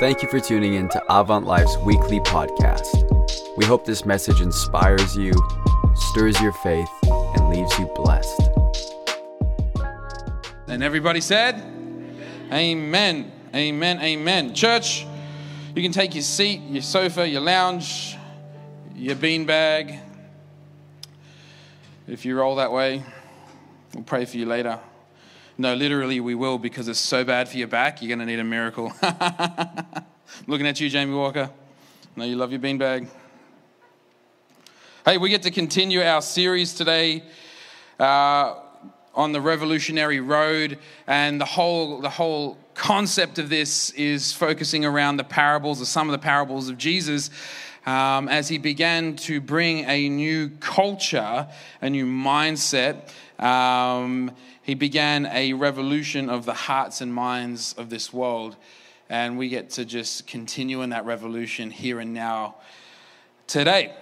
Thank you for tuning in to Avant Life's weekly podcast. We hope this message inspires you, stirs your faith, and leaves you blessed. And everybody said, Amen. Amen. Amen. Church, you can take your seat, your sofa, your lounge, your beanbag. If you roll that way, we'll pray for you later. No, literally, we will because it's so bad for your back, you're going to need a miracle. Looking at you, Jamie Walker. No, you love your beanbag. Hey, we get to continue our series today uh, on the revolutionary road, and the whole, the whole concept of this is focusing around the parables, or some of the parables of Jesus. Um, as he began to bring a new culture, a new mindset, um, he began a revolution of the hearts and minds of this world. And we get to just continue in that revolution here and now today.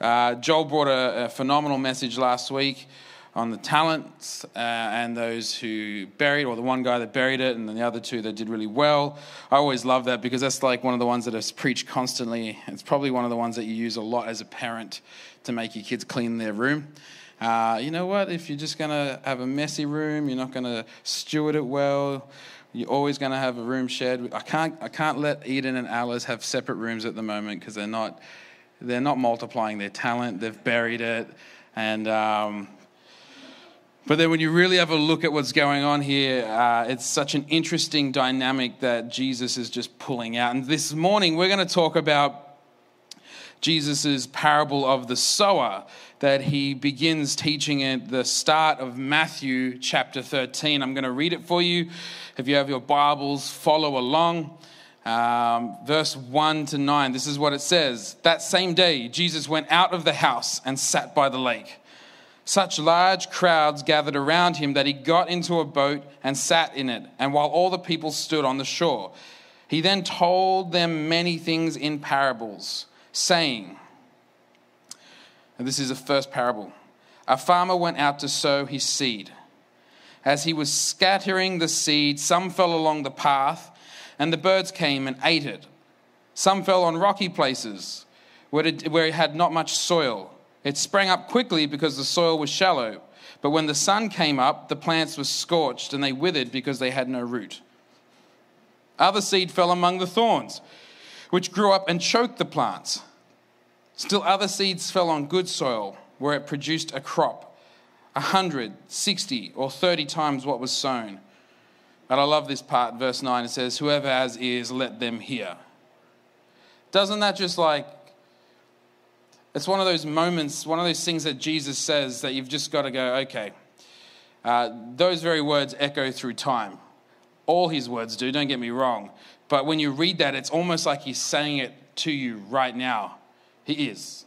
Uh, Joel brought a, a, phenomenal message last week on the talents uh, and those who buried, or the one guy that buried it, and then the other two that did really well. I always love that because that's like one of the ones that is preached constantly. It's probably one of the ones that you use a lot as a parent to make your kids clean their room. Uh, you know what? If you're just going to have a messy room, you're not going to steward it well. You're always going to have a room shared. I can't, I can't let Eden and Alice have separate rooms at the moment because they're not, they're not multiplying their talent. They've buried it. And, um, but then when you really have a look at what's going on here, uh, it's such an interesting dynamic that Jesus is just pulling out. And this morning, we're going to talk about Jesus' parable of the sower that he begins teaching at the start of Matthew chapter 13. I'm going to read it for you. If you have your Bibles, follow along. Um, verse 1 to 9, this is what it says. That same day, Jesus went out of the house and sat by the lake. Such large crowds gathered around him that he got into a boat and sat in it, and while all the people stood on the shore, he then told them many things in parables saying, and this is the first parable. A farmer went out to sow his seed. As he was scattering the seed, some fell along the path, and the birds came and ate it. Some fell on rocky places where it, where it had not much soil. It sprang up quickly because the soil was shallow. But when the sun came up, the plants were scorched and they withered because they had no root. Other seed fell among the thorns which grew up and choked the plants. Still, other seeds fell on good soil, where it produced a crop, a hundred, sixty, or thirty times what was sown. And I love this part, verse 9. It says, Whoever has ears, let them hear. Doesn't that just like, it's one of those moments, one of those things that Jesus says that you've just got to go, okay. Uh, those very words echo through time. All his words do, don't get me wrong. But when you read that, it's almost like he's saying it to you right now. He is.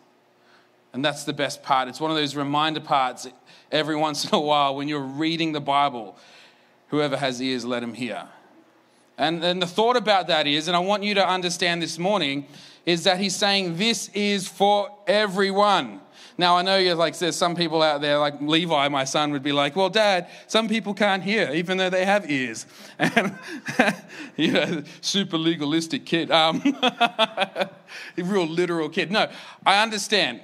And that's the best part. It's one of those reminder parts every once in a while when you're reading the Bible. Whoever has ears, let him hear. And then the thought about that is, and I want you to understand this morning, is that he's saying this is for everyone. Now, I know you're like, there's some people out there, like Levi, my son, would be like, well, dad, some people can't hear, even though they have ears. And, you know, super legalistic kid, um, real literal kid. No, I understand.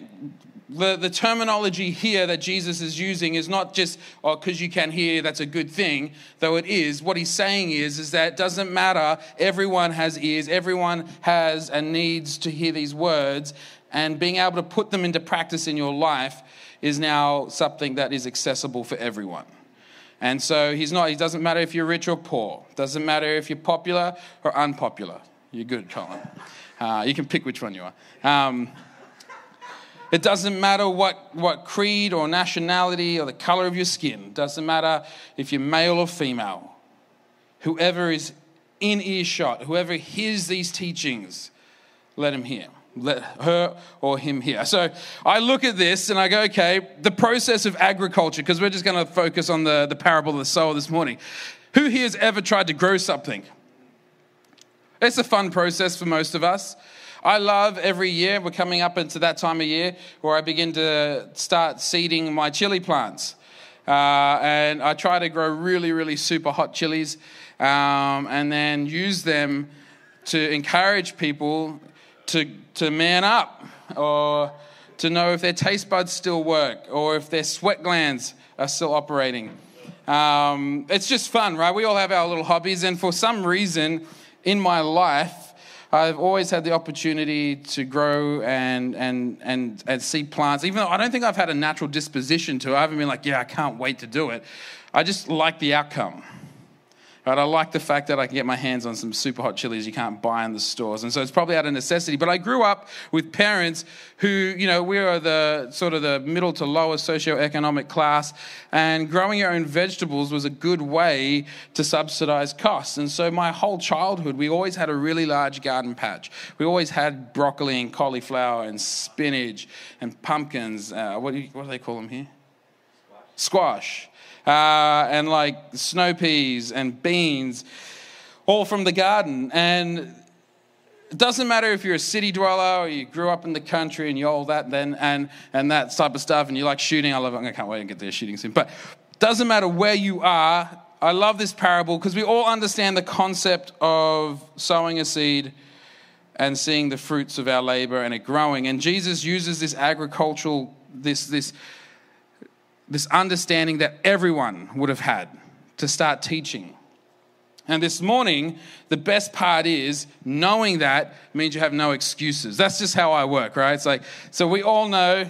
The, the terminology here that Jesus is using is not just, oh, because you can hear, that's a good thing, though it is. What he's saying is, is that it doesn't matter. Everyone has ears, everyone has and needs to hear these words and being able to put them into practice in your life is now something that is accessible for everyone. And so he's not, it doesn't matter if you're rich or poor. Doesn't matter if you're popular or unpopular. You're good, Colin. Uh, you can pick which one you are. Um, it doesn't matter what, what creed or nationality or the color of your skin. Doesn't matter if you're male or female. Whoever is in earshot, whoever hears these teachings, let him hear let her or him hear. So I look at this and I go, okay, the process of agriculture, because we're just going to focus on the, the parable of the sower this morning. Who here has ever tried to grow something? It's a fun process for most of us. I love every year, we're coming up into that time of year where I begin to start seeding my chili plants. Uh, and I try to grow really, really super hot chilies um, and then use them to encourage people to, to man up or to know if their taste buds still work or if their sweat glands are still operating. Um, it's just fun, right? We all have our little hobbies, and for some reason in my life, I've always had the opportunity to grow and, and, and, and see plants, even though I don't think I've had a natural disposition to. I haven't been like, yeah, I can't wait to do it. I just like the outcome. Right, I like the fact that I can get my hands on some super hot chilies you can't buy in the stores. And so it's probably out of necessity. But I grew up with parents who, you know, we are the sort of the middle to lower socioeconomic class. And growing your own vegetables was a good way to subsidize costs. And so my whole childhood, we always had a really large garden patch. We always had broccoli and cauliflower and spinach and pumpkins. Uh, what, do you, what do they call them here? Squash. Uh, and like snow peas and beans, all from the garden. And it doesn't matter if you're a city dweller or you grew up in the country and you're all that then and, and that type of stuff and you like shooting. I love it. I can't wait to get there shooting soon. But doesn't matter where you are. I love this parable because we all understand the concept of sowing a seed and seeing the fruits of our labor and it growing. And Jesus uses this agricultural, this, this this understanding that everyone would have had to start teaching. And this morning, the best part is knowing that means you have no excuses. That's just how I work, right? It's like, so we all know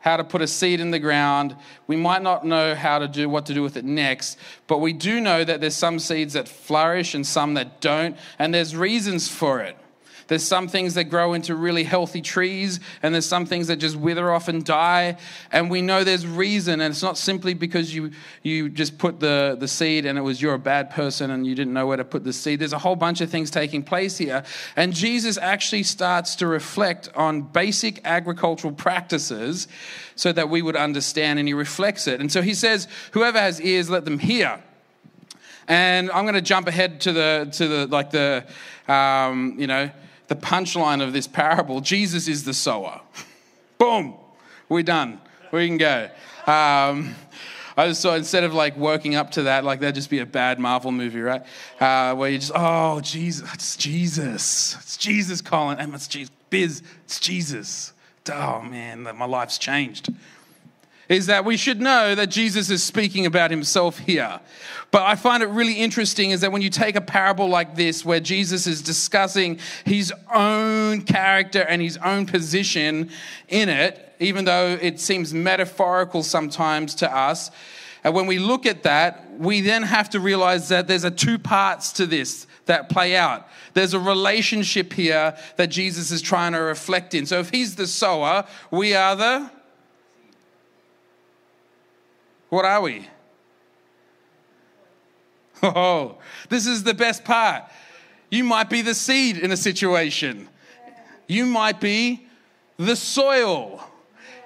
how to put a seed in the ground. We might not know how to do what to do with it next, but we do know that there's some seeds that flourish and some that don't, and there's reasons for it. There's some things that grow into really healthy trees, and there's some things that just wither off and die. And we know there's reason, and it's not simply because you, you just put the, the seed and it was you're a bad person and you didn't know where to put the seed. There's a whole bunch of things taking place here. And Jesus actually starts to reflect on basic agricultural practices so that we would understand, and he reflects it. And so he says, Whoever has ears, let them hear. And I'm going to jump ahead to the to the like the um, you know the punchline of this parable Jesus is the sower. Boom, we're done. We can go. Um, I just instead of like working up to that, like that'd just be a bad Marvel movie, right? Uh, where you just, oh, Jesus, it's Jesus. It's Jesus calling. And it's Jesus. Biz, it's Jesus. Oh, man, my life's changed is that we should know that Jesus is speaking about himself here. But I find it really interesting is that when you take a parable like this, where Jesus is discussing his own character and his own position in it, even though it seems metaphorical sometimes to us, and when we look at that, we then have to realize that there's a two parts to this that play out. There's a relationship here that Jesus is trying to reflect in. So if he's the sower, we are the what are we? Oh, this is the best part. You might be the seed in a situation, you might be the soil.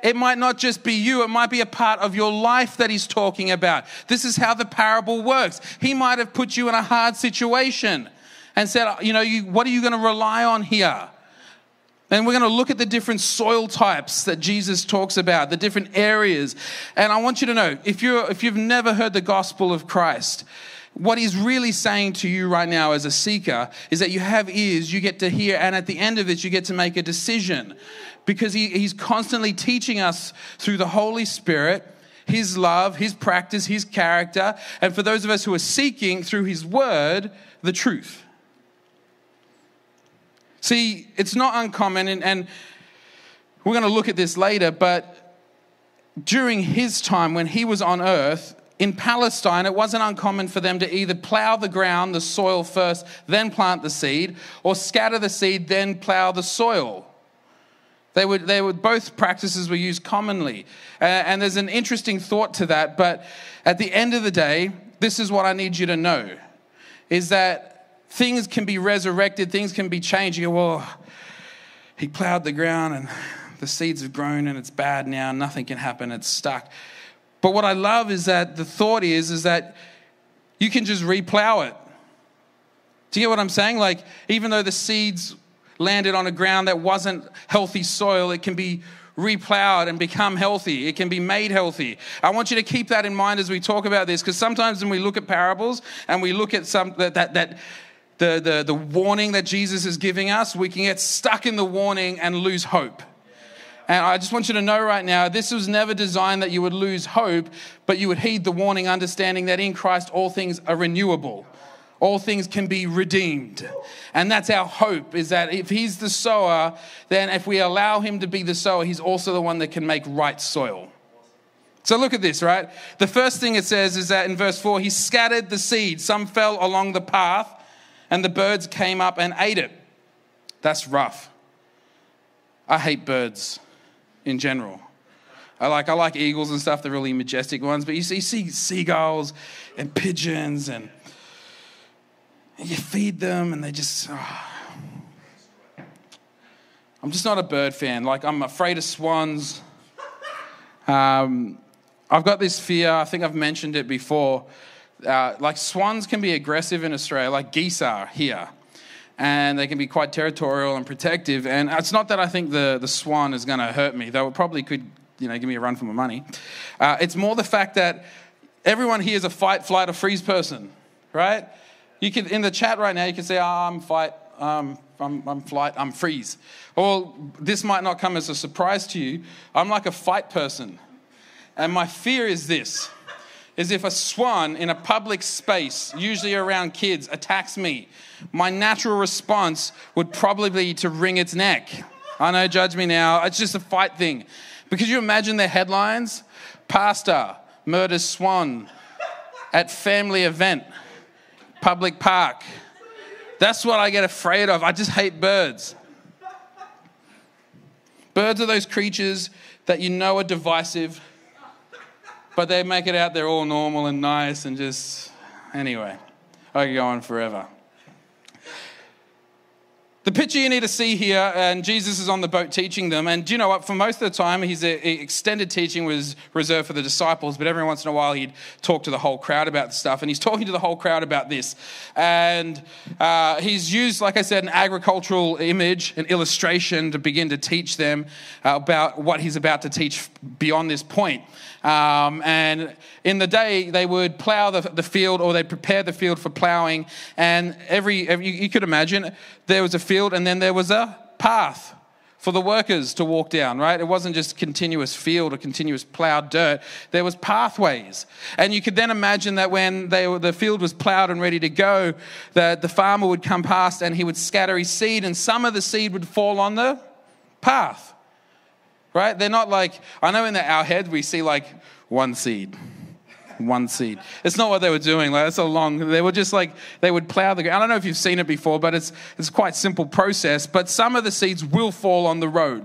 It might not just be you, it might be a part of your life that he's talking about. This is how the parable works. He might have put you in a hard situation and said, You know, you, what are you going to rely on here? And we're going to look at the different soil types that Jesus talks about, the different areas. And I want you to know if, you're, if you've never heard the gospel of Christ, what he's really saying to you right now as a seeker is that you have ears, you get to hear, and at the end of it, you get to make a decision. Because he, he's constantly teaching us through the Holy Spirit his love, his practice, his character, and for those of us who are seeking through his word, the truth. See, it's not uncommon, and, and we're going to look at this later, but during his time when he was on earth, in Palestine, it wasn't uncommon for them to either plow the ground, the soil first, then plant the seed, or scatter the seed, then plow the soil. They would, they would both practices were used commonly. Uh, and there's an interesting thought to that, but at the end of the day, this is what I need you to know is that things can be resurrected, things can be changed. You go, well, he plowed the ground and the seeds have grown and it's bad now, nothing can happen, it's stuck. But what I love is that the thought is, is that you can just replow it. Do you get what I'm saying? Like, even though the seeds landed on a ground that wasn't healthy soil, it can be replowed and become healthy. It can be made healthy. I want you to keep that in mind as we talk about this, because sometimes when we look at parables and we look at some that, that, that the, the, the warning that Jesus is giving us, we can get stuck in the warning and lose hope. And I just want you to know right now, this was never designed that you would lose hope, but you would heed the warning, understanding that in Christ all things are renewable. All things can be redeemed. And that's our hope is that if he's the sower, then if we allow him to be the sower, he's also the one that can make right soil. So look at this, right? The first thing it says is that in verse 4, he scattered the seed. Some fell along the path, and the birds came up and ate it. That's rough. I hate birds in general. I like, I like eagles and stuff, the really majestic ones, but you see, you see seagulls and pigeons, and, you feed them, and they just. Oh. I'm just not a bird fan. Like, I'm afraid of swans. Um, I've got this fear, I think I've mentioned it before. Uh, like, swans can be aggressive in Australia, like geese are here and they can be quite territorial and protective. And it's not that I think the, the swan is going to hurt me, though it probably could, you know, give me a run for my money. Uh, it's more the fact that everyone here is a fight, flight, or freeze person, right? You can in the chat right now, you can say, oh, "I'm fight, um, I'm, I'm flight, I'm freeze." Or this might not come as a surprise to you. I'm like a fight person, and my fear is this is if a swan in a public space, usually around kids, attacks me, my natural response would probably be to wring its neck. I know, judge me now. It's just a fight thing. Because you imagine the headlines? Pastor murders swan at family event, public park. That's what I get afraid of. I just hate birds. Birds are those creatures that you know are divisive but they make it out they're all normal and nice and just, anyway, I could go on forever. The picture you need to see here, and Jesus is on the boat teaching them. And you know what? For most of the time, his uh, extended teaching was reserved for the disciples, but every once in a while, he'd talk to the whole crowd about stuff. And he's talking to the whole crowd about this. And uh, he's used, like I said, an agricultural image, an illustration to begin to teach them about what he's about to teach beyond this point. Um, and in the day, they would plow the, the field or they'd prepare the field for plowing. And every, every you, could imagine there was a field and then there was a path for the workers to walk down, right? It wasn't just continuous field or continuous plowed dirt. There was pathways. And you could then imagine that when they were, the field was plowed and ready to go, that the farmer would come past and he would scatter his seed and some of the seed would fall on the path right? They're not like, I know in the, our head we see like one seed, one seed. It's not what they were doing. Like, that's a long, they were just like, they would plow the ground. I don't know if you've seen it before, but it's, it's quite simple process. But some of the seeds will fall on the road.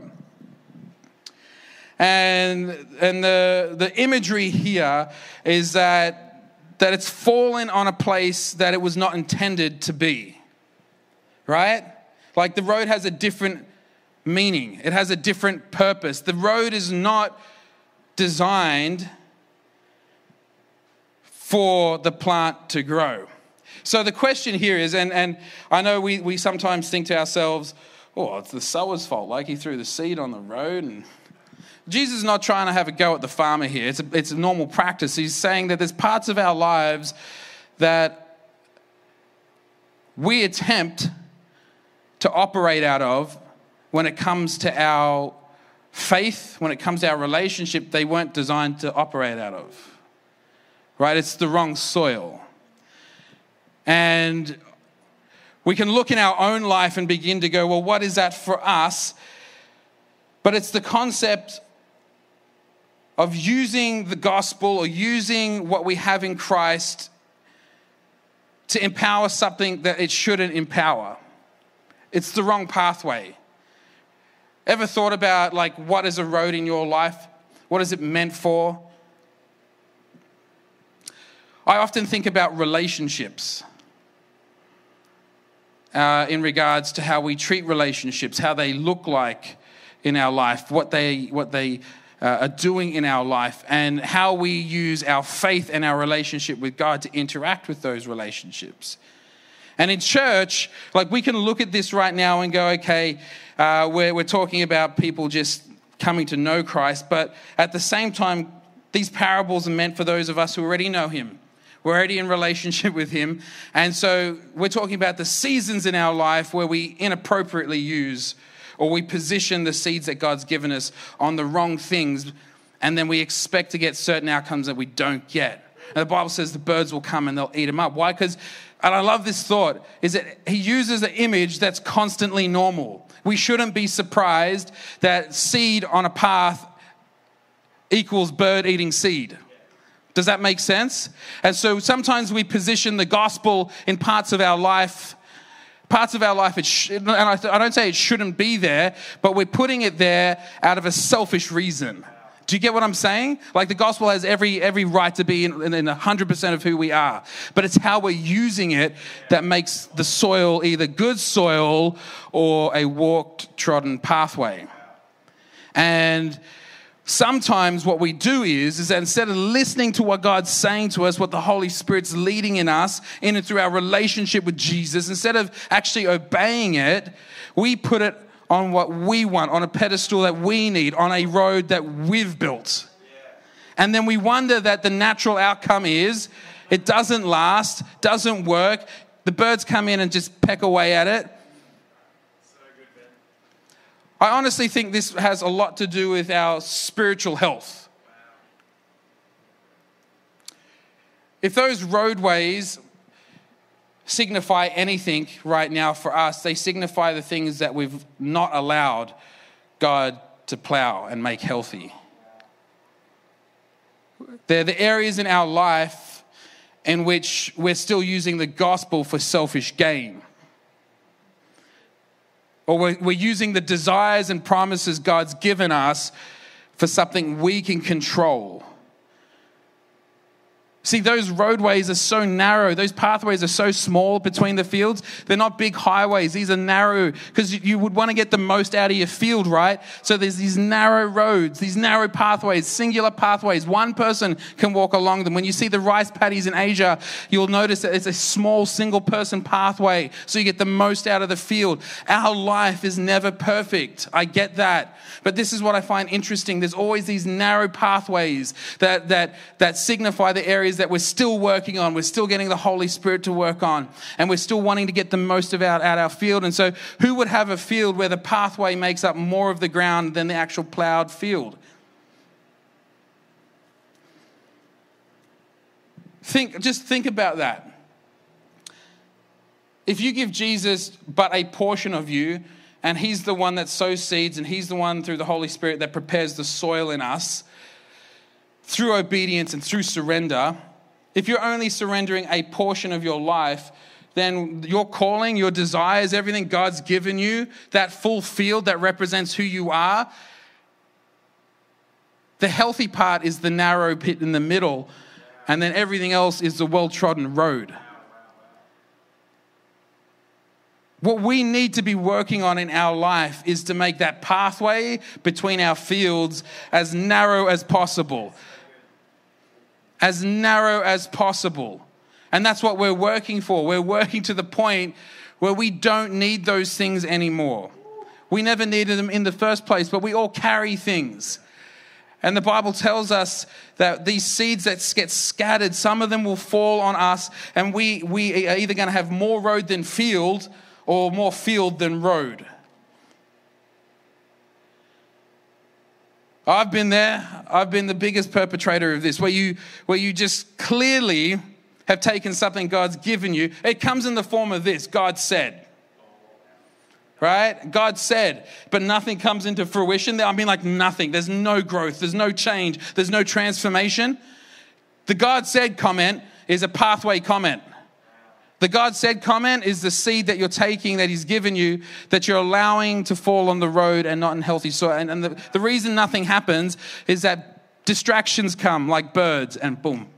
And, and the, the imagery here is that, that it's fallen on a place that it was not intended to be, right? Like the road has a different meaning, it has a different purpose. The road is not designed for the plant to grow. So the question here is, and, and I know we, we sometimes think to ourselves, oh, it's the sower's fault, like he threw the seed on the road. And Jesus is not trying to have a go at the farmer here. It's a, it's a normal practice. He's saying that there's parts of our lives that we attempt to operate out of when it comes to our faith, when it comes to our relationship, they weren't designed to operate out of. Right? It's the wrong soil. And we can look in our own life and begin to go, well, what is that for us? But it's the concept of using the gospel or using what we have in Christ to empower something that it shouldn't empower. It's the wrong pathway. Ever thought about like what is a road in your life? What is it meant for? I often think about relationships uh, in regards to how we treat relationships, how they look like in our life, what they, what they uh, are doing in our life, and how we use our faith and our relationship with God to interact with those relationships. And in church, like we can look at this right now and go, okay, uh, we're, we're talking about people just coming to know Christ, but at the same time, these parables are meant for those of us who already know Him. We're already in relationship with Him. And so we're talking about the seasons in our life where we inappropriately use or we position the seeds that God's given us on the wrong things. And then we expect to get certain outcomes that we don't get. And the Bible says the birds will come and they'll eat them up. Why? Because, and I love this thought, is that He uses an image that's constantly normal. We shouldn't be surprised that seed on a path equals bird eating seed. Does that make sense? And so sometimes we position the gospel in parts of our life. Parts of our life, it sh- and I, I don't say it shouldn't be there, but we're putting it there out of a selfish reason. Do you get what I'm saying? Like the gospel has every, every right to be in, in, in 100% of who we are. But it's how we're using it that makes the soil either good soil or a walked, trodden pathway. And sometimes what we do is is that instead of listening to what god's saying to us what the holy spirit's leading in us in and through our relationship with jesus instead of actually obeying it we put it on what we want on a pedestal that we need on a road that we've built. And then we wonder that the natural outcome is it doesn't last doesn't work. The birds come in and just peck away at it. I honestly think this has a lot to do with our spiritual health. If those roadways signify anything right now for us, they signify the things that we've not allowed God to plow and make healthy. They're the areas in our life in which we're still using the gospel for selfish gain or we're, we're using the desires and promises God's given us for something we can control. See, those roadways are so narrow. Those pathways are so small between the fields. They're not big highways. These are narrow because you would want to get the most out of your field, right? So there's these narrow roads, these narrow pathways, singular pathways. One person can walk along them. When you see the rice paddies in Asia, you'll notice that it's a small single person pathway. So you get the most out of the field. Our life is never perfect. I get that. But this is what I find interesting. There's always these narrow pathways that, that, that signify the areas that we're still working on. We're still getting the Holy Spirit to work on. And we're still wanting to get the most of our, out our field. And so, who would have a field where the pathway makes up more of the ground than the actual plowed field? Think, just think about that. If you give Jesus but a portion of you, and He's the one that sows seeds, and He's the one through the Holy Spirit that prepares the soil in us through obedience and through surrender. If you're only surrendering a portion of your life, then your calling, your desires, everything God's given you, that full field that represents who you are, the healthy part is the narrow pit in the middle, and then everything else is the well trodden road. What we need to be working on in our life is to make that pathway between our fields as narrow as possible. As narrow as possible. And that's what we're working for. We're working to the point where we don't need those things anymore. We never needed them in the first place, but we all carry things. And the Bible tells us that these seeds that get scattered, some of them will fall on us, and we, we are either going to have more road than field, or more field than road. I've been there. I've been the biggest perpetrator of this, where you, where you just clearly have taken something God's given you. It comes in the form of this God said. Right? God said, but nothing comes into fruition. I mean, like nothing. There's no growth, there's no change, there's no transformation. The God said comment is a pathway comment. The God said comment is the seed that you're taking that He's given you that you're allowing to fall on the road and not in healthy soil. And, and the, the reason nothing happens is that distractions come like birds and boom,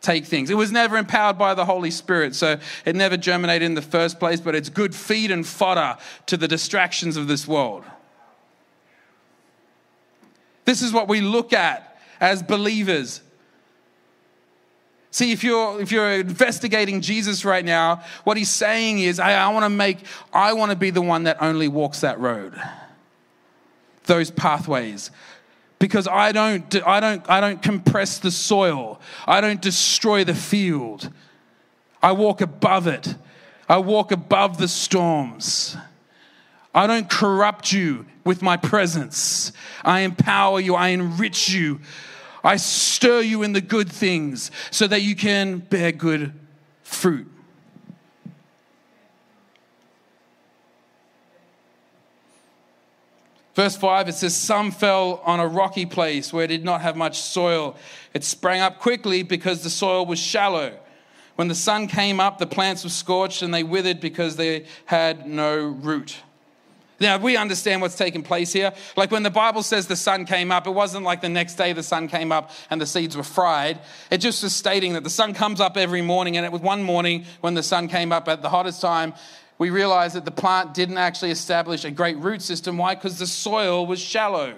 take things. It was never empowered by the Holy Spirit, so it never germinated in the first place, but it's good feed and fodder to the distractions of this world. This is what we look at as believers. See, if you're, if you're investigating Jesus right now, what he's saying is, I, I want to make, I want to be the one that only walks that road, those pathways. because I don't, I, don't, I don't compress the soil, I don't destroy the field. I walk above it, I walk above the storms. I don't corrupt you with my presence. I empower you, I enrich you, I stir you in the good things so that you can bear good fruit. Verse 5, it says, Some fell on a rocky place where it did not have much soil. It sprang up quickly because the soil was shallow. When the sun came up, the plants were scorched and they withered because they had no root. Now, we understand what's taking place here. Like when the Bible says the sun came up, it wasn't like the next day the sun came up and the seeds were fried. It just was stating that the sun comes up every morning, and it was one morning when the sun came up at the hottest time, we realized that the plant didn't actually establish a great root system. Why? Because the soil was shallow.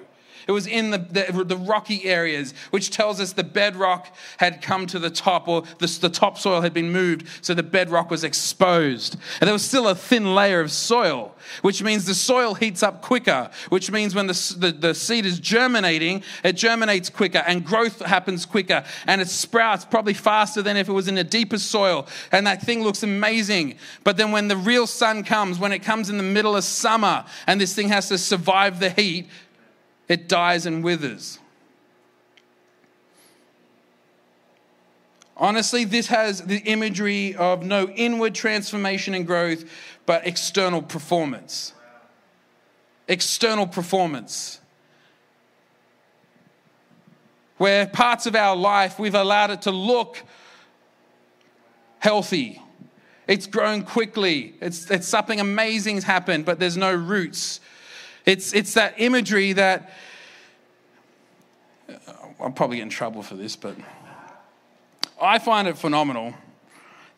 It was in the, the, the, rocky areas, which tells us the bedrock had come to the top, or the, the topsoil had been moved, so the bedrock was exposed. And there was still a thin layer of soil, which means the soil heats up quicker, which means when the, the, the seed is germinating, it germinates quicker and growth happens quicker and it sprouts probably faster than if it was in a deeper soil. And that thing looks amazing. But then when the real sun comes, when it comes in the middle of summer and this thing has to survive the heat, it dies and withers. Honestly, this has the imagery of no inward transformation and growth, but external performance. External performance. Where parts of our life we've allowed it to look healthy. It's grown quickly. It's, it's something amazing's happened, but there's no roots. It's, it's that imagery that uh, I'll probably get in trouble for this, but I find it phenomenal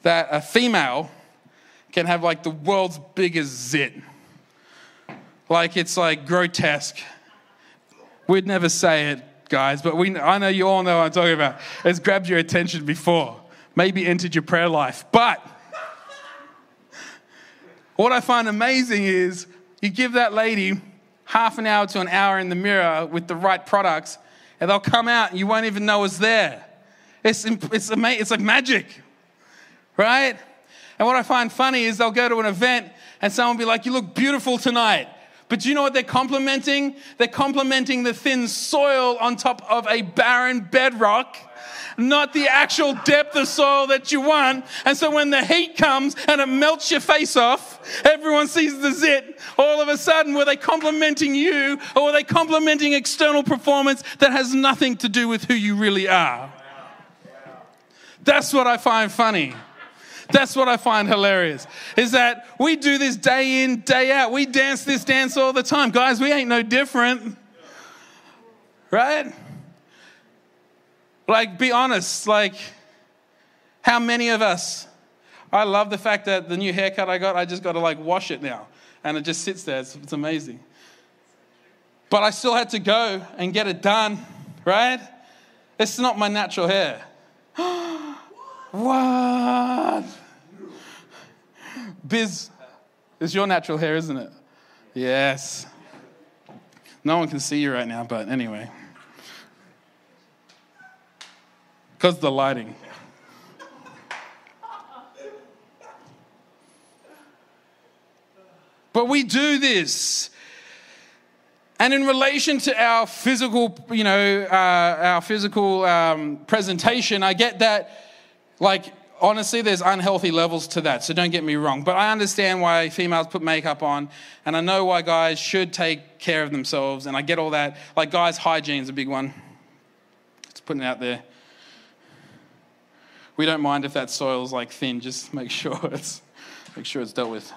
that a female can have like the world's biggest zit. Like it's like grotesque. We'd never say it, guys, but we, I know you all know what I'm talking about. It's grabbed your attention before, maybe entered your prayer life. But what I find amazing is you give that lady half an hour to an hour in the mirror with the right products, and they'll come out and you won't even know it's there. It's, it's, a it's like magic, right? And what I find funny is they'll go to an event and someone will be like, You look beautiful tonight. But do you know what they're complimenting? They're complimenting the thin soil on top of a barren bedrock not the actual depth of soil that you want. And so when the heat comes and it melts your face off, everyone sees the zit. All of a sudden, were they complimenting you or were they complimenting external performance that has nothing to do with who you really are? That's what I find funny. That's what I find hilarious. Is that we do this day in, day out. We dance this dance all the time. Guys, we ain't no different. Right? Like, be honest, like, how many of us? I love the fact that the new haircut I got, I just got to like wash it now. And it just sits there. It's, it's amazing. But I still had to go and get it done, right? It's not my natural hair. what? Biz, it's your natural hair, isn't it? Yes. No one can see you right now, but anyway. Because the lighting. But we do this. And in relation to our physical, you know, uh, our physical um, presentation, I get that, like, honestly, there's unhealthy levels to that. So don't get me wrong. But I understand why females put makeup on, and I know why guys should take care of themselves, and I get all that. Like, guys' hygiene is a big one. Just putting it out there. We don't mind if that soil's like thin, just make sure it's, make sure it's dealt with.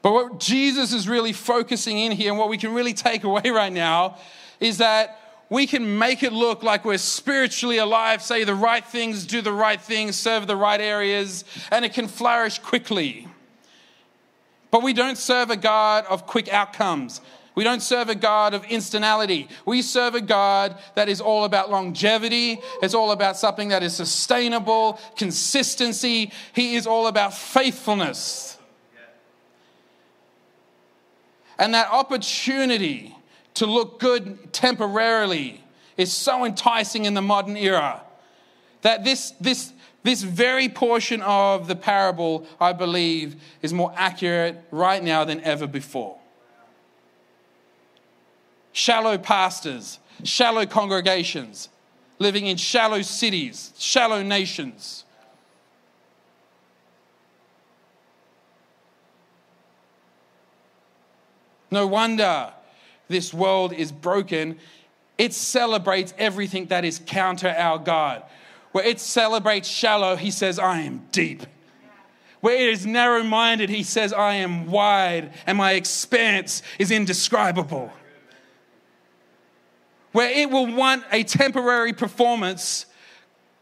But what Jesus is really focusing in here, and what we can really take away right now, is that we can make it look like we're spiritually alive, say the right things, do the right things, serve the right areas, and it can flourish quickly. But we don't serve a God of quick outcomes. We don't serve a God of instanality. We serve a God that is all about longevity. It's all about something that is sustainable, consistency. He is all about faithfulness. And that opportunity to look good temporarily is so enticing in the modern era that this, this, this very portion of the parable, I believe, is more accurate right now than ever before. Shallow pastors, shallow congregations, living in shallow cities, shallow nations. No wonder this world is broken. It celebrates everything that is counter our God. Where it celebrates shallow, he says, I am deep. Where it is narrow minded, he says, I am wide, and my expanse is indescribable. Where it will want a temporary performance,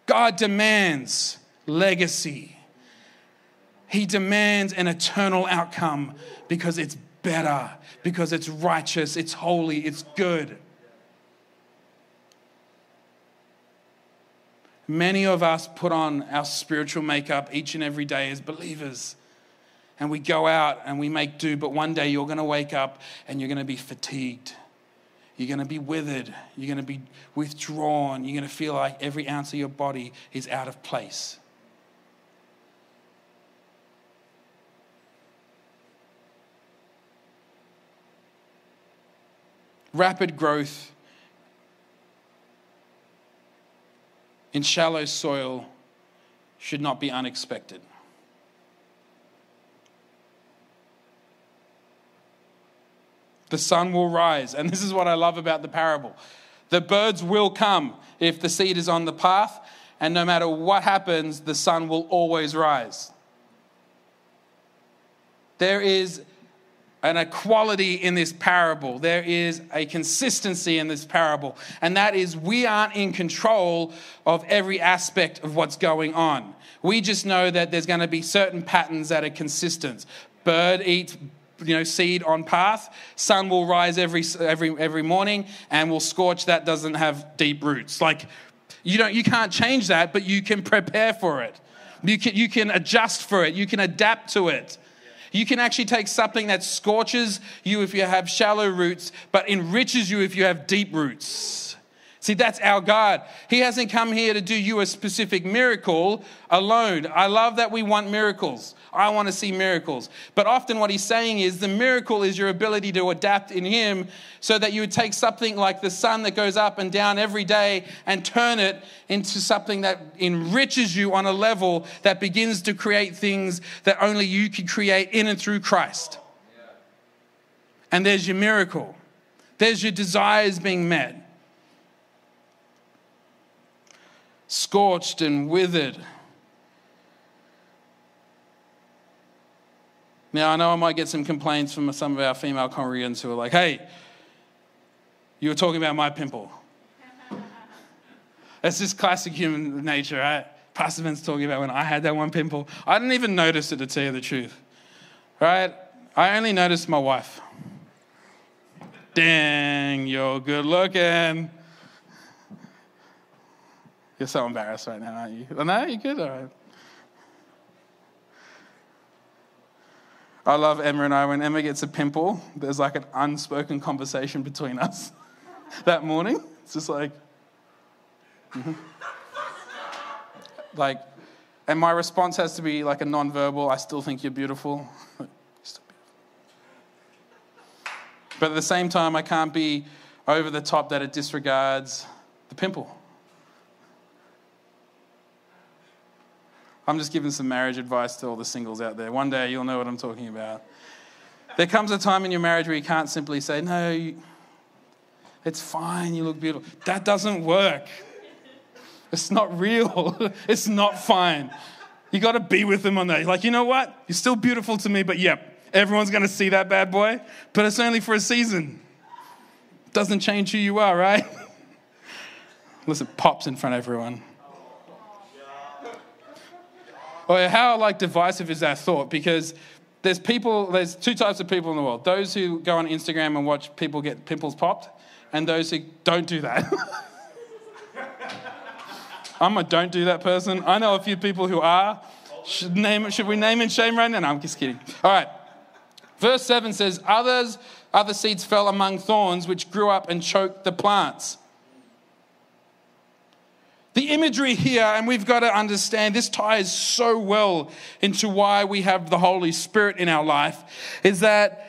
God demands legacy. He demands an eternal outcome because it's better, because it's righteous, it's holy, it's good. Many of us put on our spiritual makeup each and every day as believers. And we go out and we make do, but one day you're going to wake up and you're going to be fatigued. You're going to be withered. You're going to be withdrawn. You're going to feel like every ounce of your body is out of place. Rapid growth in shallow soil should not be unexpected. The sun will rise. And this is what I love about the parable. The birds will come if the seed is on the path, and no matter what happens, the sun will always rise. There is an equality in this parable. There is a consistency in this parable. And that is, we aren't in control of every aspect of what's going on. We just know that there's going to be certain patterns that are consistent. Bird eats you know, seed on path. Sun will rise every, every, every morning and will scorch that doesn't have deep roots. Like, you, don't, you can't change that, but you can prepare for it. You can, you can adjust for it. You can adapt to it. You can actually take something that scorches you if you have shallow roots, but enriches you if you have deep roots. See, that's our God. He hasn't come here to do you a specific miracle alone. I love that we want miracles. I want to see miracles. But often what he's saying is the miracle is your ability to adapt in him so that you would take something like the sun that goes up and down every day and turn it into something that enriches you on a level that begins to create things that only you can create in and through Christ. And there's your miracle. There's your desires being met. Scorched and withered Now, I know I might get some complaints from some of our female congregants who are like, hey, you were talking about my pimple. That's just classic human nature, right? Pastor Ben's talking about when I had that one pimple. I didn't even notice it, to tell you the truth, right? I only noticed my wife. Dang, you're good looking. You're so embarrassed right now, aren't you? No, you're good, all right. I love Emma and I. When Emma gets a pimple, there's like an unspoken conversation between us that morning. It's just like, mm-hmm. like, and my response has to be like a non-verbal. I still think you're beautiful. But at the same time, I can't be over the top that it disregards the pimple. I'm just giving some marriage advice to all the singles out there. One day you'll know what I'm talking about. There comes a time in your marriage where you can't simply say, No, you, it's fine, you look beautiful. That doesn't work. It's not real. it's not fine. You got to be with them on that. You're like, you know what? You're still beautiful to me, but yep, everyone's going to see that bad boy, but it's only for a season. Doesn't change who you are, right? Listen, pops in front of everyone. Or how like divisive is that thought? Because there's people, there's two types of people in the world. Those who go on Instagram and watch people get pimples popped, and those who don't do that. I'm a don't do that person. I know a few people who are. Should, name, should we name and shame right now? No, I'm just kidding. All right. Verse 7 says, Others, other seeds fell among thorns, which grew up and choked the plants. The imagery here, and we've got to understand this ties so well into why we have the Holy Spirit in our life, is that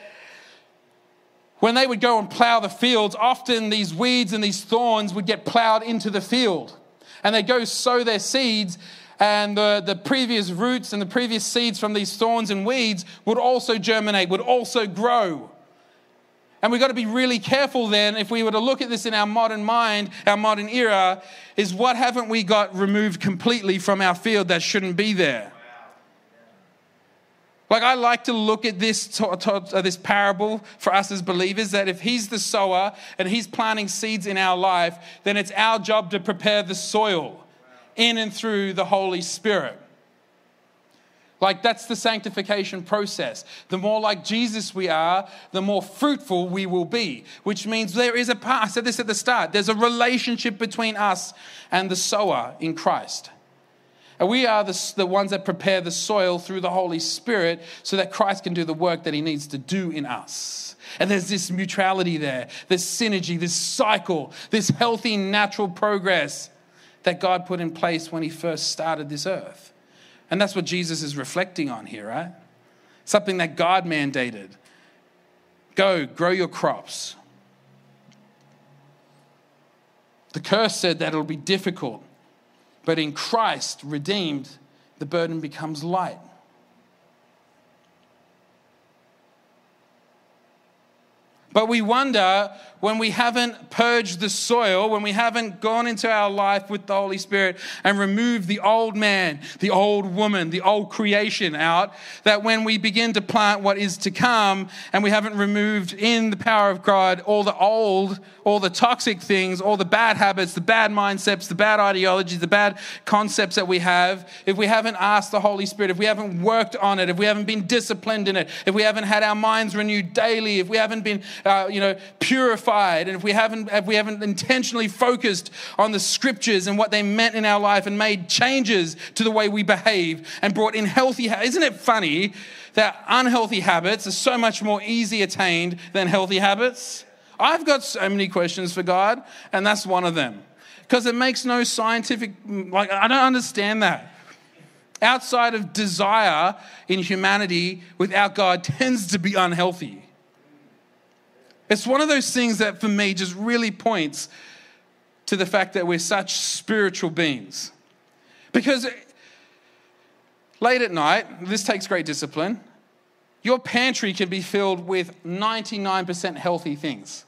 when they would go and plow the fields, often these weeds and these thorns would get plowed into the field. And they go sow their seeds, and the, the previous roots and the previous seeds from these thorns and weeds would also germinate, would also grow. And we've got to be really careful then, if we were to look at this in our modern mind, our modern era, is what haven't we got removed completely from our field that shouldn't be there? Like, I like to look at this, uh, this parable for us as believers that if He's the sower and He's planting seeds in our life, then it's our job to prepare the soil in and through the Holy Spirit. Like, that's the sanctification process. The more like Jesus we are, the more fruitful we will be, which means there is a part, I said this at the start, there's a relationship between us and the sower in Christ. And we are the, the ones that prepare the soil through the Holy Spirit so that Christ can do the work that he needs to do in us. And there's this mutuality there, this synergy, this cycle, this healthy natural progress that God put in place when he first started this earth. And that's what Jesus is reflecting on here, right? Something that God mandated. Go, grow your crops. The curse said that it'll be difficult, but in Christ, redeemed, the burden becomes light. But we wonder when we haven't purged the soil, when we haven't gone into our life with the Holy Spirit and removed the old man, the old woman, the old creation out, that when we begin to plant what is to come and we haven't removed in the power of God all the old, all the toxic things, all the bad habits, the bad mindsets, the bad ideologies, the bad concepts that we have, if we haven't asked the Holy Spirit, if we haven't worked on it, if we haven't been disciplined in it, if we haven't had our minds renewed daily, if we haven't been, uh, you know, purified and if we haven't, if we haven't intentionally focused on the scriptures and what they meant in our life and made changes to the way we behave and brought in healthy, isn't it funny that unhealthy habits are so much more easy attained than healthy habits? I've got so many questions for God, and that's one of them. Because it makes no scientific, like, I don't understand that outside of desire in humanity without God tends to be unhealthy. It's one of those things that for me just really points to the fact that we're such spiritual beings. Because late at night, this takes great discipline, your pantry can be filled with 99% healthy things.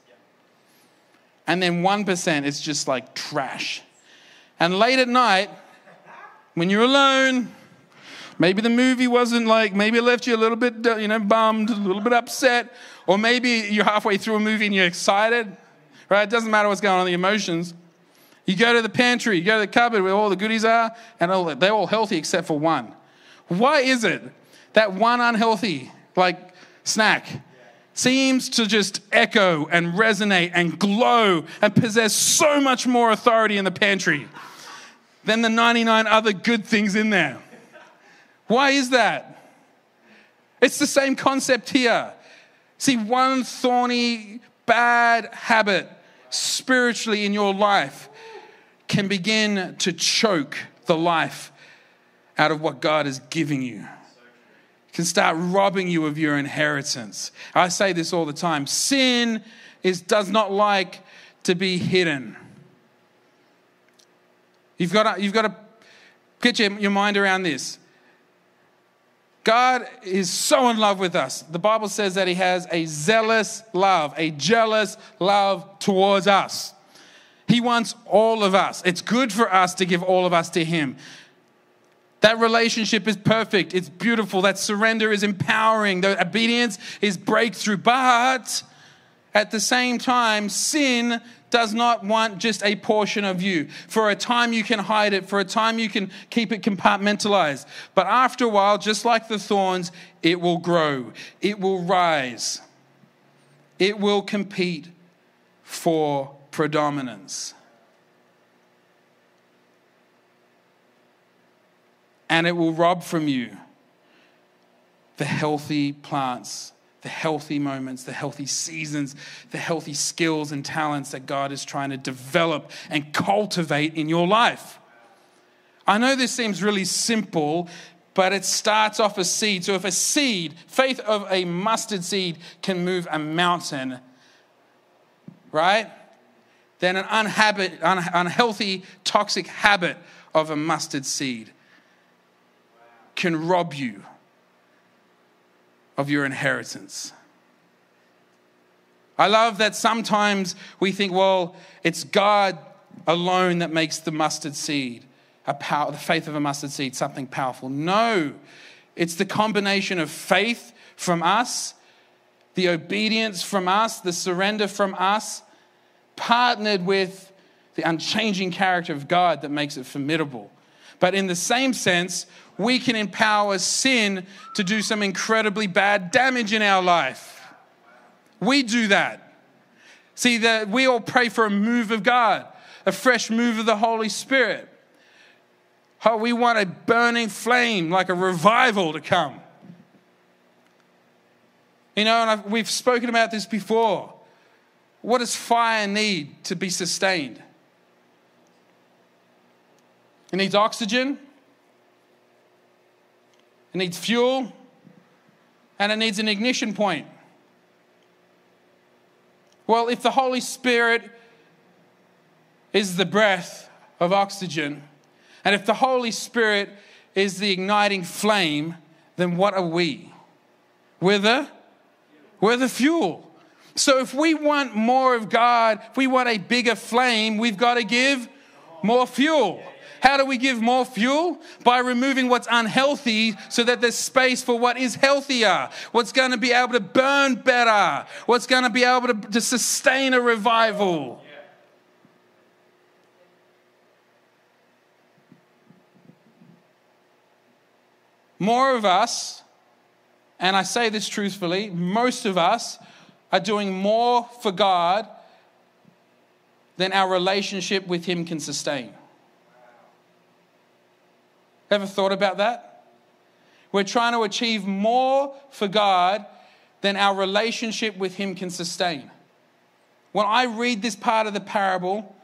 And then 1% is just like trash. And late at night, when you're alone, maybe the movie wasn't like, maybe it left you a little bit, uh, you know, bummed, a little bit upset, or maybe you're halfway through a movie and you're excited, right? It doesn't matter what's going on, the emotions. You go to the pantry, you go to the cupboard where all the goodies are, and all, they're all healthy except for one. Why is it that one unhealthy, like snack, seems to just echo and resonate and glow and possess so much more authority in the pantry than the 99 other good things in there? Why is that? It's the same concept here. See, one thorny, bad habit spiritually in your life can begin to choke the life out of what God is giving you. It can start robbing you of your inheritance. I say this all the time sin is, does not like to be hidden. You've got to, you've got to get your, your mind around this. God is so in love with us. The Bible says that He has a zealous love, a jealous love towards us. He wants all of us. It's good for us to give all of us to Him. That relationship is perfect. It's beautiful. That surrender is empowering. The obedience is breakthrough. But at the same time, sin does not want just a portion of you. For a time, you can hide it. For a time, you can keep it compartmentalized. But after a while, just like the thorns, it will grow, it will rise, it will compete for predominance. And it will rob from you the healthy plants the healthy moments, the healthy seasons, the healthy skills and talents that God is trying to develop and cultivate in your life. I know this seems really simple, but it starts off a seed. So if a seed, faith of a mustard seed, can move a mountain, right? Then an unhabit, un- unhealthy, toxic habit of a mustard seed can rob you of your inheritance. I love that sometimes we think, well, it's God alone that makes the mustard seed, a power, the faith of a mustard seed, something powerful. No, it's the combination of faith from us, the obedience from us, the surrender from us, partnered with the unchanging character of God that makes it formidable. But in the same sense, we can empower sin to do some incredibly bad damage in our life. We do that. See, that we all pray for a move of God, a fresh move of the Holy Spirit. Oh, we want a burning flame, like a revival to come. You know, and I've, we've spoken about this before. What does fire need to be sustained? It needs oxygen, it needs fuel, and it needs an ignition point. Well, if the Holy Spirit is the breath of oxygen, and if the Holy Spirit is the igniting flame, then what are we? We're the, we're the fuel. So if we want more of God, if we want a bigger flame, we've got to give more fuel. How do we give more fuel? By removing what's unhealthy so that there's space for what is healthier, what's going to be able to burn better, what's going to be able to, to sustain a revival. More of us, and I say this truthfully, most of us are doing more for God than our relationship with Him can sustain. Ever thought about that? We're trying to achieve more for God than our relationship with Him can sustain. When I read this part of the parable,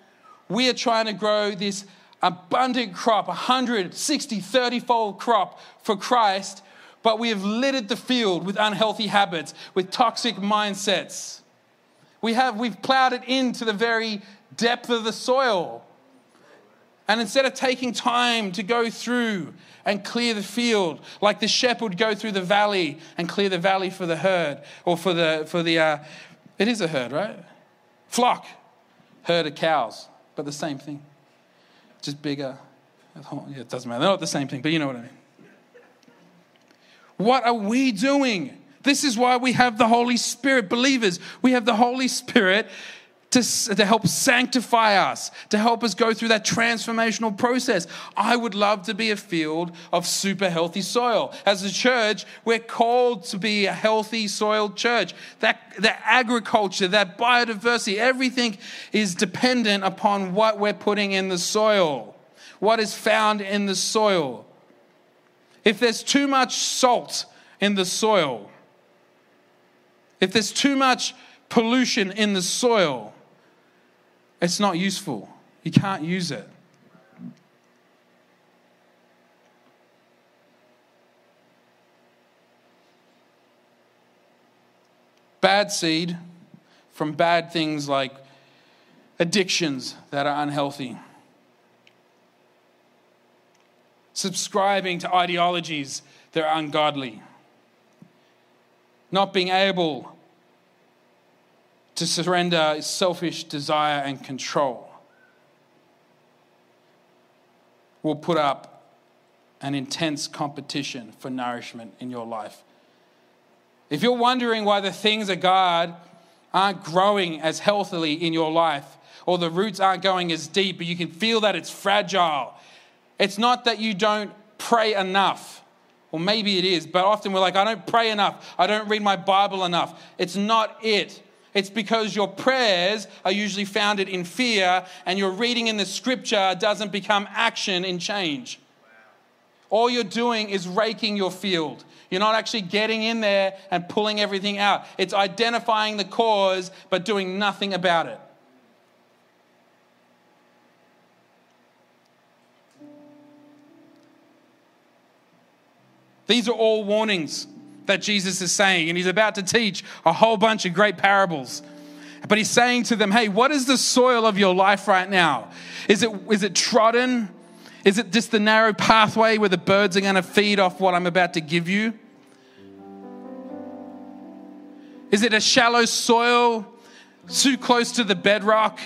we are trying to grow this abundant crop, 160, 30 fold crop for Christ, but we have littered the field with unhealthy habits, with toxic mindsets. We have, we've plowed it into the very depth of the soil. And instead of taking time to go through and clear the field, like the shepherd go through the valley and clear the valley for the herd, or for the, for the uh, it is a herd, right? Flock, herd of cows, but the same thing, just bigger. Yeah, it doesn't matter. They're not the same thing, but you know what I mean. What are we doing? This is why we have the Holy Spirit. Believers, we have the Holy Spirit to, to help sanctify us, to help us go through that transformational process. I would love to be a field of super healthy soil. As a church, we're called to be a healthy soiled church. That, that agriculture, that biodiversity, everything is dependent upon what we're putting in the soil, what is found in the soil. If there's too much salt in the soil, if there's too much pollution in the soil, it's not useful. You can't use it. Bad seed from bad things like addictions that are unhealthy, subscribing to ideologies that are ungodly, not being able to surrender selfish desire and control will put up an intense competition for nourishment in your life. If you're wondering why the things of God aren't growing as healthily in your life, or the roots aren't going as deep, but you can feel that it's fragile, it's not that you don't pray enough. Or maybe it is, but often we're like, I don't pray enough. I don't read my Bible enough. It's not it. It's because your prayers are usually founded in fear and your reading in the scripture doesn't become action in change. all you're doing is raking your field. You're not actually getting in there and pulling everything out. It's identifying the cause, but doing nothing about it. These are all warnings that Jesus is saying, and he's about to teach a whole bunch of great parables. But he's saying to them, hey, what is the soil of your life right now? Is it, is it trodden? Is it just the narrow pathway where the birds are going to feed off what I'm about to give you? Is it a shallow soil too close to the bedrock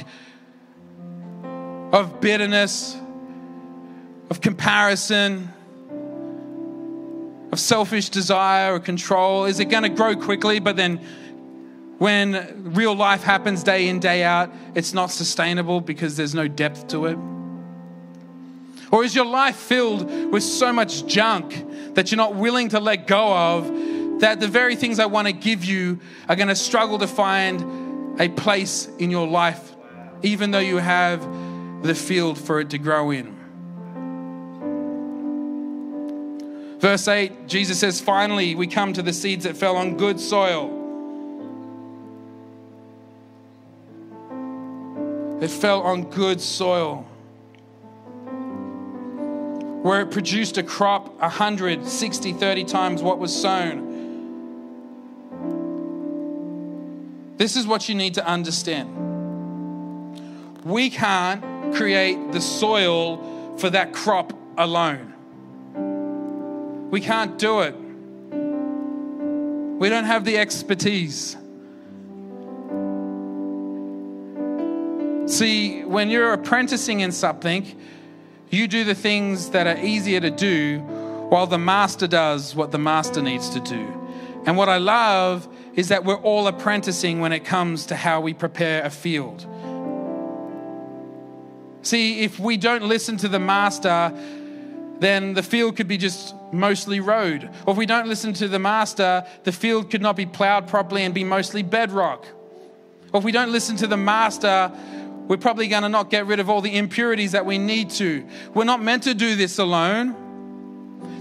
of bitterness, of comparison, of selfish desire or control? Is it going to grow quickly, but then when real life happens day in, day out, it's not sustainable because there's no depth to it? Or is your life filled with so much junk that you're not willing to let go of that the very things I want to give you are going to struggle to find a place in your life, even though you have the field for it to grow in? Verse 8, Jesus says, Finally, we come to the seeds that fell on good soil. It fell on good soil where it produced a crop 100, 60, 30 times what was sown. This is what you need to understand. We can't create the soil for that crop alone. We can't do it. We don't have the expertise. See, when you're apprenticing in something, you do the things that are easier to do while the master does what the master needs to do. And what I love is that we're all apprenticing when it comes to how we prepare a field. See, if we don't listen to the master, then the field could be just mostly road. Or if we don't listen to the master, the field could not be plowed properly and be mostly bedrock. Or if we don't listen to the master, we're probably going to not get rid of all the impurities that we need to. We're not meant to do this alone.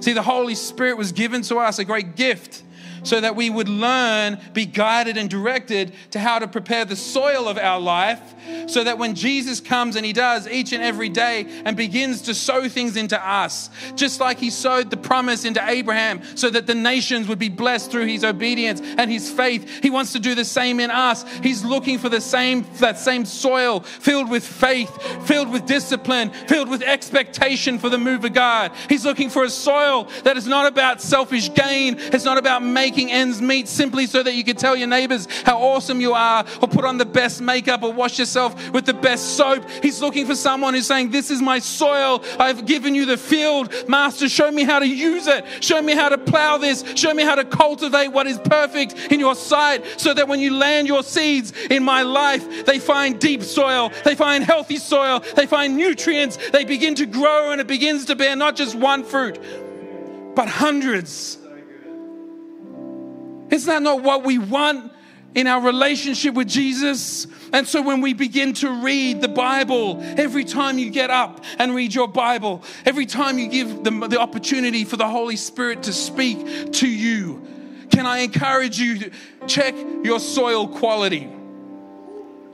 See, the Holy Spirit was given to us, a great gift so that we would learn, be guided and directed to how to prepare the soil of our life, so that when Jesus comes and He does each and every day and begins to sow things into us, just like He sowed the promise into Abraham, so that the nations would be blessed through His obedience and His faith, He wants to do the same in us. He's looking for the same that same soil filled with faith, filled with discipline, filled with expectation for the move of God. He's looking for a soil that is not about selfish gain. It's not about making making ends meet simply so that you can tell your neighbors how awesome you are, or put on the best makeup, or wash yourself with the best soap. He's looking for someone who's saying, This is my soil. I've given you the field. Master, show me how to use it. Show me how to plow this. Show me how to cultivate what is perfect in your sight so that when you land your seeds in my life, they find deep soil, they find healthy soil, they find nutrients, they begin to grow, and it begins to bear not just one fruit, but hundreds is that not what we want in our relationship with Jesus? And so when we begin to read the Bible, every time you get up and read your Bible, every time you give the, the opportunity for the Holy Spirit to speak to you, can I encourage you to check your soil quality?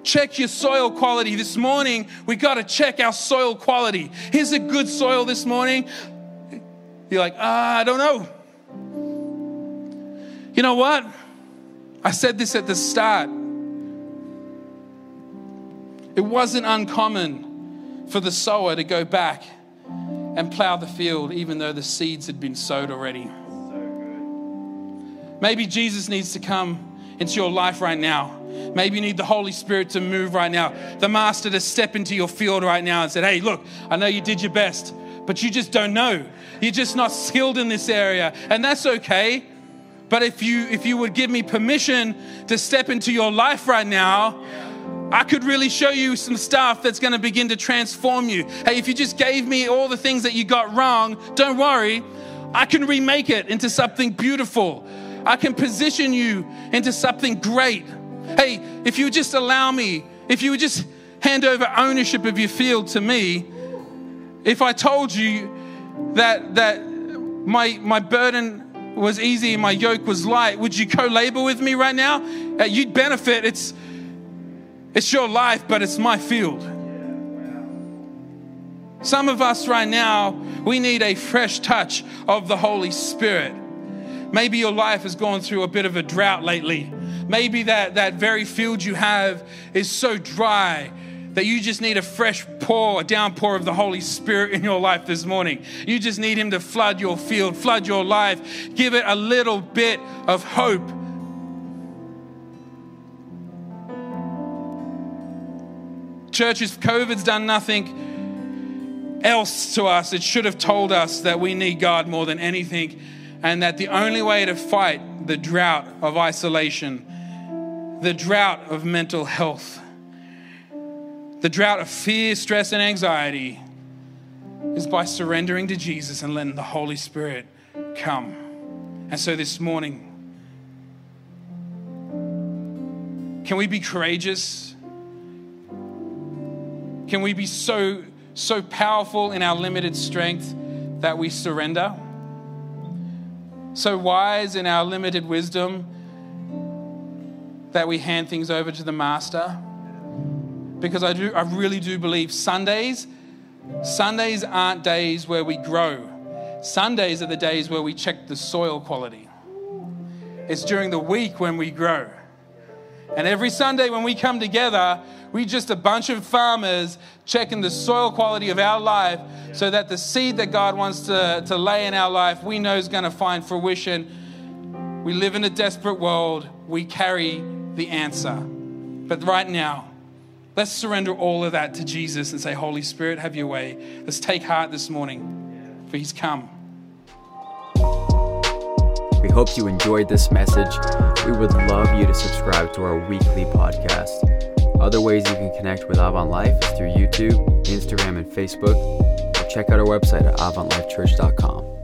Check your soil quality. This morning, we got to check our soil quality. Here's a good soil this morning. You're like, ah, I don't know. You know what? I said this at the start. It wasn't uncommon for the sower to go back and plow the field, even though the seeds had been sowed already. Maybe Jesus needs to come into your life right now. Maybe you need the Holy Spirit to move right now, the Master to step into your field right now and say, Hey, look, I know you did your best, but you just don't know. You're just not skilled in this area, and that's okay. But if you if you would give me permission to step into your life right now, I could really show you some stuff that's going to begin to transform you. Hey, if you just gave me all the things that you got wrong, don't worry. I can remake it into something beautiful. I can position you into something great. Hey, if you just allow me, if you would just hand over ownership of your field to me, if I told you that that my, my burden was easy, my yoke was light. Would you co labor with me right now? Uh, you'd benefit. It's, it's your life, but it's my field. Some of us right now, we need a fresh touch of the Holy Spirit. Maybe your life has gone through a bit of a drought lately. Maybe that, that very field you have is so dry that you just need a fresh pour, a downpour of the Holy Spirit in your life this morning. You just need Him to flood your field, flood your life, give it a little bit of hope. Churches, COVID's done nothing else to us, it should have told us that we need God more than anything, and that the only way to fight the drought of isolation, the drought of mental health, the drought of fear, stress, and anxiety is by surrendering to Jesus and letting the Holy Spirit come. And so this morning, can we be courageous? Can we be so, so powerful in our limited strength that we surrender? So wise in our limited wisdom that we hand things over to the Master? Because I do I really do believe Sundays Sundays aren't days where we grow. Sundays are the days where we check the soil quality. It's during the week when we grow. And every Sunday when we come together, we're just a bunch of farmers checking the soil quality of our life so that the seed that God wants to, to lay in our life, we know is going to find fruition. We live in a desperate world. We carry the answer. But right now, Let's surrender all of that to Jesus and say, Holy Spirit, have your way. Let's take heart this morning, for He's come. We hope you enjoyed this message. We would love you to subscribe to our weekly podcast. Other ways you can connect with Avant Life is through YouTube, Instagram, and Facebook, or check out our website at avantlifechurch.com.